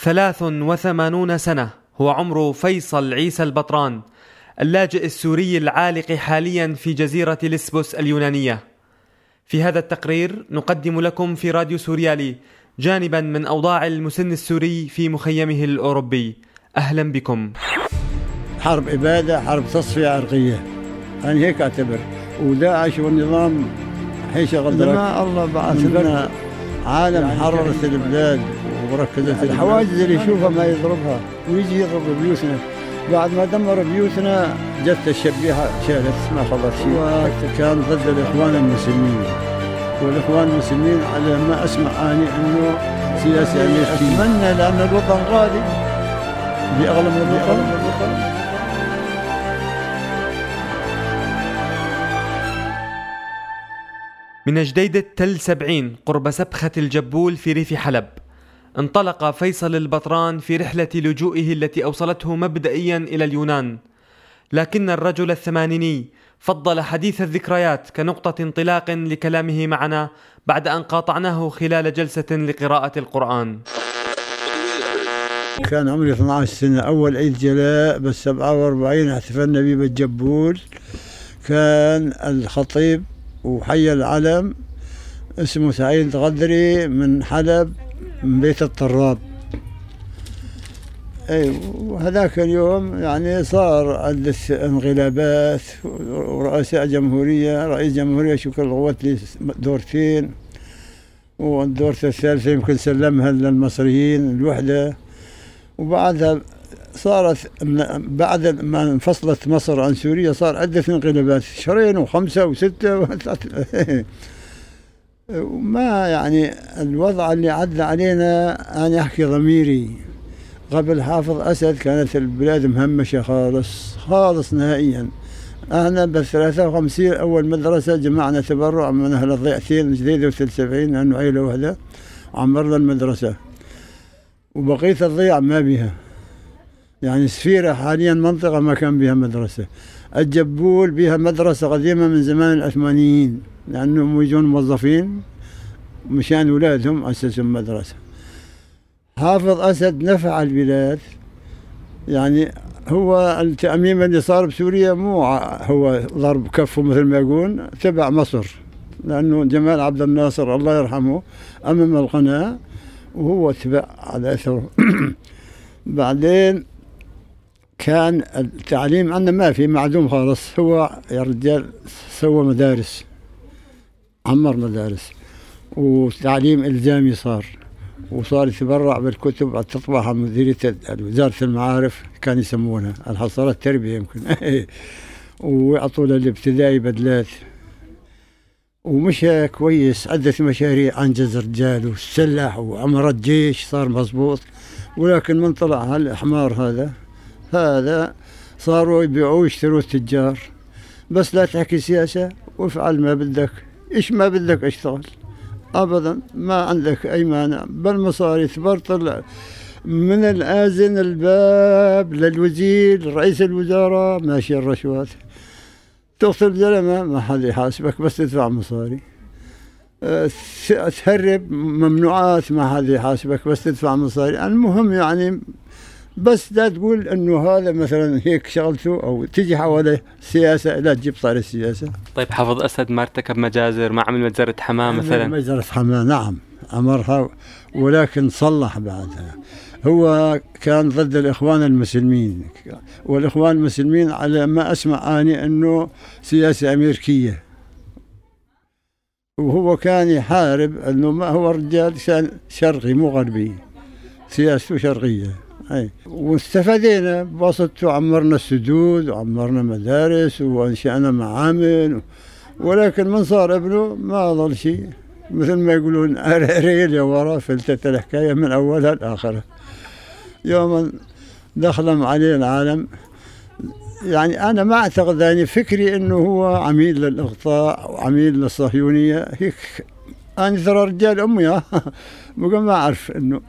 ثلاث وثمانون سنة هو عمر فيصل عيسى البطران اللاجئ السوري العالق حاليا في جزيرة لسبوس اليونانية. في هذا التقرير نقدم لكم في راديو سوريالي جانبا من أوضاع المسن السوري في مخيمه الأوروبي. أهلا بكم. حرب إبادة حرب تصفية عرقية. أنا هيك أعتبر. وداعش والنظام حيشغل ما الله بعث لنا عالم حررت البلاد وركزت الحواجز اللي يشوفها ما يضربها ويجي يضرب بيوتنا. بعد ما دمر بيوتنا جت الشبيحة شالت ما خلص شيء. كان ضد الإخوان المسلمين. والإخوان المسلمين على ما أسمع أني أنه سياسي أمريكي أتمنى لأن الوطن غالي. بأغلب الوطن. من جديدة تل سبعين قرب سبخة الجبول في ريف حلب. انطلق فيصل البطران في رحلة لجوئه التي أوصلته مبدئيا إلى اليونان. لكن الرجل الثمانيني فضل حديث الذكريات كنقطة انطلاق لكلامه معنا بعد أن قاطعناه خلال جلسة لقراءة القرآن. كان عمري 12 سنة أول عيد جلاء بس 47 احتفلنا به بالجبول. كان الخطيب وحي العلم اسمه سعيد غدري من حلب من بيت الطراب. إي وهذاك اليوم يعني صار عدة انقلابات ورؤساء جمهورية رئيس جمهورية شكر الغوت لي دورتين والدورة الثالثة يمكن سلمها للمصريين الوحدة. وبعدها صارت بعد ما انفصلت مصر عن سوريا صار عدة انقلابات شهرين وخمسة وستة وما يعني الوضع اللي عدى علينا أنا أحكي ضميري. قبل حافظ أسد كانت البلاد مهمشة خالص خالص نهائيا. أنا بال 53 أول مدرسة جمعنا تبرع من أهل الضيعتين جديدة وثلاث سبعين لأنه عيلة واحدة عمرنا المدرسة. وبقية الضيع ما بها يعني سفيرة حاليا منطقة ما كان بها مدرسة. الجبول بها مدرسة قديمة من زمان العثمانيين لأنهم يجون موظفين مشان أولادهم أسسوا مدرسة حافظ أسد نفع البلاد. يعني هو التأميم اللي صار بسوريا مو هو ضرب كفه مثل ما يقول تبع مصر لأنه جمال عبد الناصر الله يرحمه أمم القناة وهو تبع على أثره. بعدين كان التعليم عندنا ما في معدوم خالص. هو يا رجال سوى مدارس عمر مدارس وتعليم إلزامي صار وصار يتبرع بالكتب تطبعها مديرية وزارة المعارف كان يسمونها الحصالات التربية يمكن. ويعطوا للابتدائي بدلات. ومشى كويس عدة مشاريع أنجز رجال وسلح وعمر الجيش صار مضبوط ولكن من طلع هالحمار هذا هذا صاروا يبيعوا ويشتروا التجار. بس لا تحكي سياسة وافعل ما بدك. إيش ما بدك أشتغل. ابدا ما عندك أي مانع. بالمصاري تبرطل من الآذن الباب للوزير رئيس الوزراء ماشي الرشوات. تقتل زلمة ما حد يحاسبك بس تدفع مصاري. أه، تهرب ممنوعات ما حد يحاسبك بس تدفع مصاري. المهم يعني بس لا تقول إنه هذا مثلا هيك شغلته أو تجي حواليه سياسة لا تجيب صار السياسة. طيب حافظ أسد ما ارتكب مجازر ما عمل مجزرة حماة مثلا؟ مجزرة حماة نعم أمرها ولكن صلح بعدها. هو كان ضد الإخوان المسلمين. والإخوان المسلمين على ما أسمع أني إنه سياسة أمريكية. وهو كان يحارب إنه ما هو رجال شرقي مو غربي سياسته شرقية. أي. واستفدينا بواسطته عمرنا السدود وعمرنا مدارس وانشأنا معامل ولكن من صار ابنه ما ظل شيء. مثل ما يقولون ريل ورا فلتت الحكاية من أولها لآخرها. يوما دخل عليه العالم يعني أنا ما أعتقد يعني فكري إنه هو عميل للاغطاء وعميل للصهيونية. هيك أنا ترى رجال أمي ما أعرف إنه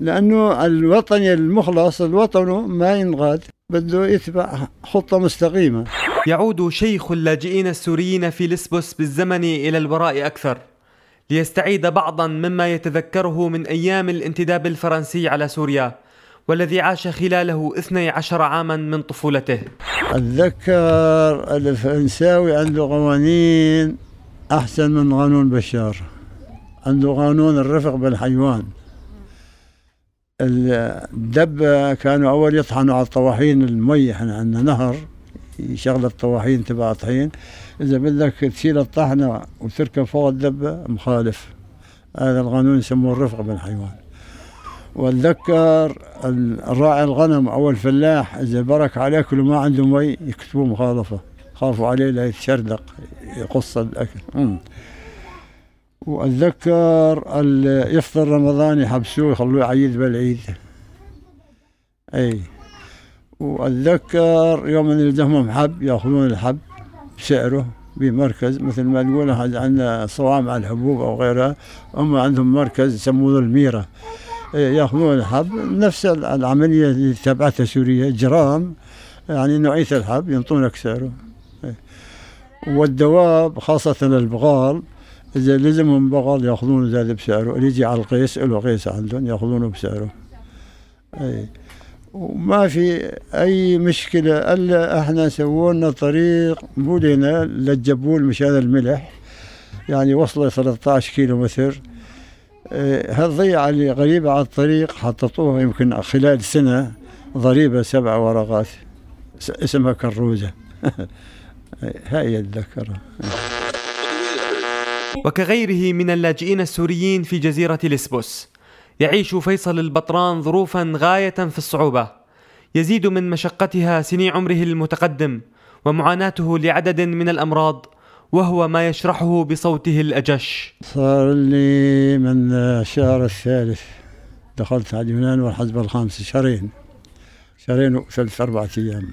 لأنه الوطني المخلص الوطن ما ينغاد بده يتبع خطة مستقيمة. يعود شيخ اللاجئين السوريين في لسبوس بالزمن إلى الوراء أكثر ليستعيد بعضا مما يتذكره من أيام الانتداب الفرنسي على سوريا والذي عاش خلاله 12 عاما من طفولته. أتذكر الفرنساوي عنده قوانين أحسن من قانون بشار عنده قانون الرفق بالحيوان. الدبة كانوا أول يطحنوا على الطواحين المي إحنا عندنا نهر يشغل الطواحين تبع طحين إذا بدك تشيل الطحنة وتركب فوق الدبة مخالف. هذا القانون يسموه الرفق بالحيوان وأتذكر الراعي الغنم أو الفلاح إذا برك عليه كل ما عنده مي يكتبوا مخالفة. خافوا عليه لا يتشردق يقص الأكل. وأتذكر يفطر رمضان يحبسوه يخلوه يعيد بالعيد. أي. وأتذكر يوم ان يلزمهم حب يأخذون الحب بسعره بمركز مثل ما تقول عندنا صوامع الحبوب أو غيرها هم عندهم مركز يسمونه الميرة. يأخذون الحب نفس العملية اللي تبعتها سوريا جرام يعني نوعية الحب ينطونك سعره. والدواب خاصة البغال إذا لزمهم بغل يأخذون زاد بسعره اللي يجي على القيس له قيس عندهم يأخذونه بسعره. أي. وما في أي مشكلة إلا إحنا سوونا طريق مو لنا للجبول مشان الملح يعني وصل 13 كيلو متر. هالضيعة اللي غريبة على الطريق؟ حططوها يمكن خلال سنة ضريبة سبع ورقات اسمها كروزة. هاي الذكرة وكغيره من اللاجئين السوريين في جزيرة لسبوس يعيش فيصل البطران ظروفا غاية في الصعوبة. يزيد من مشقتها سني عمره المتقدم ومعاناته لعدد من الأمراض وهو ما يشرحه بصوته الأجش. صار لي من الشهر الثالث دخلت على اليونان والحزب الخامس شهرين. شهرين وثلاث أربعة أيام.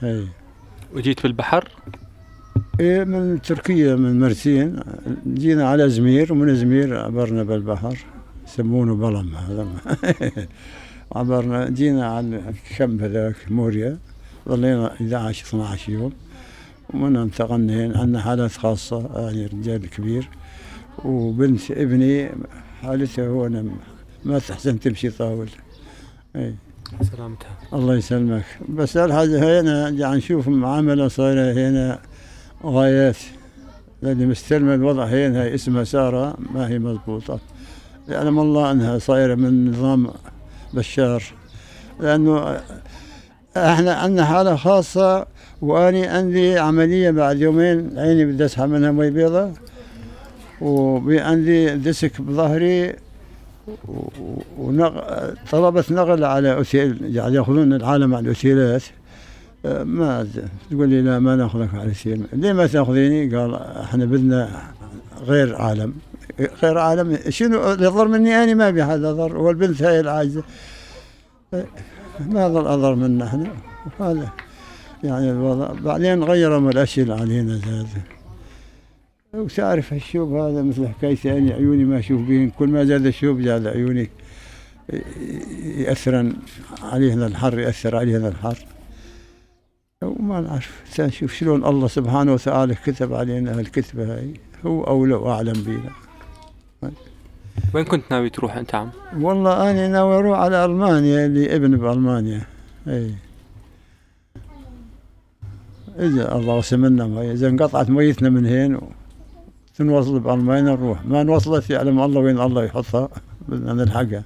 هي. وجيت بالبحر؟ إيه من تركيا من مرسين. جينا على زمير ومن زمير عبرنا بالبحر. يسمونه بلم هذا. عبرنا جينا على الكم هذاك موريا. ظلينا 11 12 يوم. ومن انتقلنا عندنا حالات خاصة يعني رجال كبير وبنت ابني حالتها هو أنا ما تحسن تمشي طاول. اي سلامتها. الله يسلمك. بس الحاجة هنا قاعد نشوف معاملة صايرة هنا. غايات. لأني مستلمة الوضع هنا هي اسمها سارة ما هي مضبوطة. يعلم الله أنها صايرة من نظام بشار. لأنه أحنا عندنا حالة خاصة وأني عندي عملية بعد يومين عيني بدي اسحب منها مي بيضة وعندي ديسك بظهري وطلبت نقل على أوتيل يعني يأخذون العالم على الأوتيلات. ما تقول لي لا ما نأخذك على الاوتيل ليه ما تأخذيني؟ قال إحنا بدنا غير عالم. غير عالم؟ شنو؟ اللي ضر مني أنا ما بي حدا ضر والبنت هاي العاجزه ما ظل اضر منا إحنا. هذا يعني الوضع. بعدين غيروا الأشياء علينا زاد. وتعرف الشوب هذا مثل حكايتي أنا عيوني ما أشوف بهن. كل ما زاد الشوب زاد عيوني يأثر علينا الحر يأثر علينا الحر. وما نعرف. نشوف شلون الله سبحانه وتعالى كتب علينا هالكتبة هاي. هو أولى وأعلم بينا وين كنت ناوي تروح أنت عم؟ والله أنا ناوي أروح على ألمانيا اللي ابن بألمانيا. أي. إذا الله وسمنا مي إذا انقطعت ميتنا من هين تنوصل بألمانيا نروح. ما نوصلت يعلم الله وين الله يحطها. بدنا نلحقها.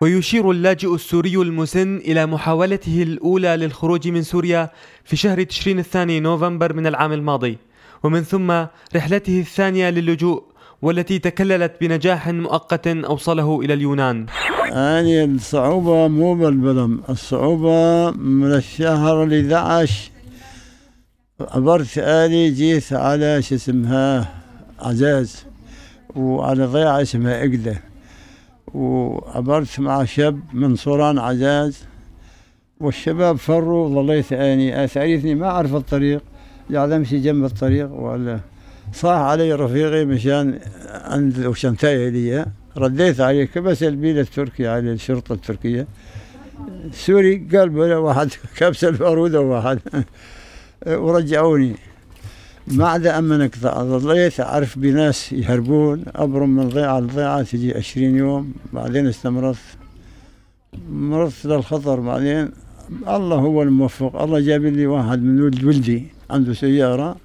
ويشير اللاجئ السوري المسن إلى محاولته الأولى للخروج من سوريا في شهر تشرين الثاني نوفمبر من العام الماضي ومن ثم رحلته الثانية للجوء والتي تكللت بنجاح مؤقت أوصله إلى اليونان. يعني الصعوبة مو بالبلم الصعوبة من الشهر ال 11 عبرت آلي جيت على شو اسمها عزاز وعلى ضيعة اسمها إقدة. وعبرت مع شاب من صوران عزاز والشباب فروا ظليت اني اثاريتني ما أعرف الطريق قاعد أمشي جنب الطريق ولا. صاح علي رفيقي مشان عند وشنتاي لي. رديت عليه كبس البيل التركي على الشرطة التركية. سوري قال واحد كبس البارودة واحد. ورجعوني. ما عدا أمنك ظليت أعرف بناس يهربون أبرم من ضيعة لضيعة تجي عشرين يوم بعدين استمرت. مرضت للخطر بعدين الله هو الموفق الله جاب لي واحد من ولد ولدي عنده سيارة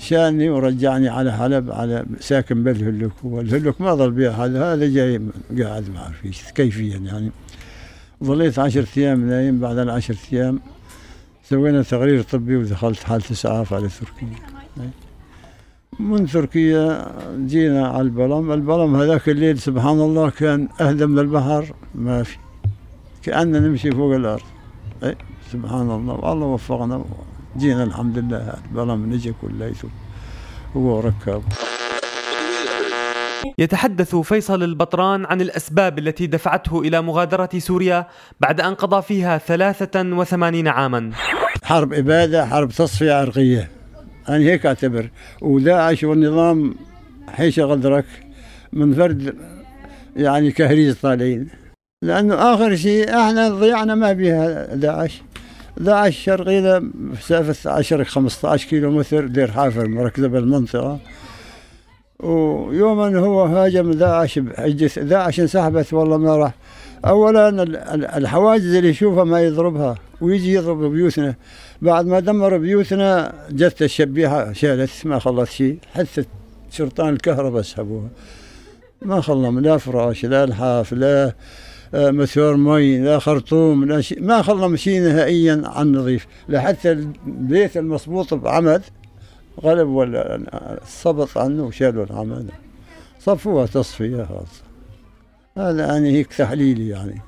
شاني ورجعني على حلب على ساكن بالهلك والهلك ما ظل بها هذا هذا جاي قاعد ما فيش كيفيا يعني. ظليت عشرة أيام نايم بعد العشرة أيام سوينا تقرير طبي ودخلت حالة إسعاف على تركيا من تركيا جينا على البلم. البلم هذاك الليل سبحان الله كان أهدى من البحر ما في كأننا نمشي فوق الأرض. أي سبحان الله والله وفقنا. جينا الحمد لله البلم نجي كليته هو ركب يتحدث فيصل البطران عن الأسباب التي دفعته إلى مغادرة سوريا بعد أن قضى فيها 83 عاما. حرب إبادة حرب تصفية عرقية. أنا هيك أعتبر. وداعش والنظام حيش غدرك من فرد يعني كهريز طالعين. لأنه آخر شيء إحنا ضيعنا ما بها داعش داعش شرقية مسافة 10 15 كيلو متر دير حافر مركزة بالمنطقة. ويوما هو هاجم داعش داعش انسحبت والله ما راح. اولا الحواجز اللي يشوفها ما يضربها ويجي يضرب بيوتنا. بعد ما دمر بيوتنا جت الشبيحه شالت ما خلت شيء. حتى شرطان الكهرباء سحبوها. ما خلهم لا فراش لا لحاف لا آه، مسور مي لا خرطوم لا شيء. ما خلهم شيء نهائيا عن نظيف لحتى البيت المصبوط بعمد غلب ولا صبط عنه وشالوا العمد. صفوها تصفية خاصة هذا يعني هيك تحليلي يعني.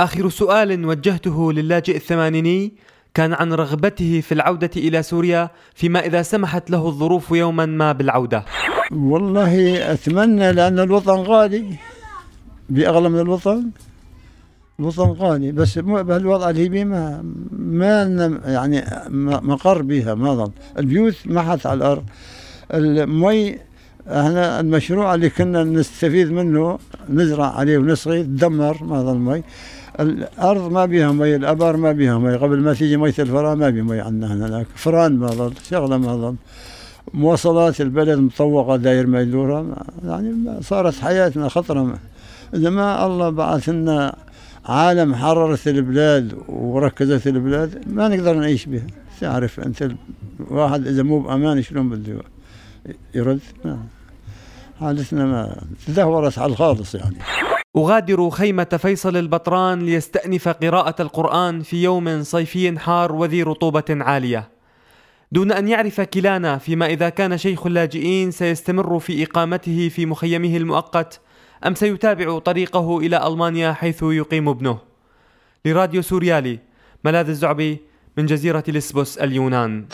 آخر سؤال وجهته للاجئ الثمانيني كان عن رغبته في العودة إلى سوريا فيما إذا سمحت له الظروف يوما ما بالعودة. والله أتمنى لأن الوطن غالي بأغلى من الوطن. الوطن غالي بس بهالوضع الليبي ما ما يعني مقر بها ما البيوت محت على الأرض. المي إحنا المشروع اللي كنا نستفيد منه نزرع عليه ونسقي تدمر ما ظل مي الأرض ما بيها مي الأبار ما بيها مي قبل ما تيجي مية الفرات ما بي مي عندنا هناك. فران ما ظل شغلة ما ظل. مواصلات البلد مطوقة داير ما يدورها. يعني صارت حياتنا خطرة. إذا ما الله بعث لنا عالم حررت البلاد وركزت البلاد ما نقدر نعيش بها. تعرف أنت الواحد إذا مو بأمان شلون بده يرد؟ ما حالتنا ما تدهورت على الخالص يعني. أغادر خيمة فيصل البطران ليستأنف قراءة القرآن في يوم صيفي حار وذي رطوبة عالية. دون أن يعرف كلانا فيما إذا كان شيخ اللاجئين سيستمر في إقامته في مخيمه المؤقت أم سيتابع طريقه إلى ألمانيا حيث يقيم ابنه. لراديو سوريالي ملاذ الزعبي من جزيرة لسبوس اليونان.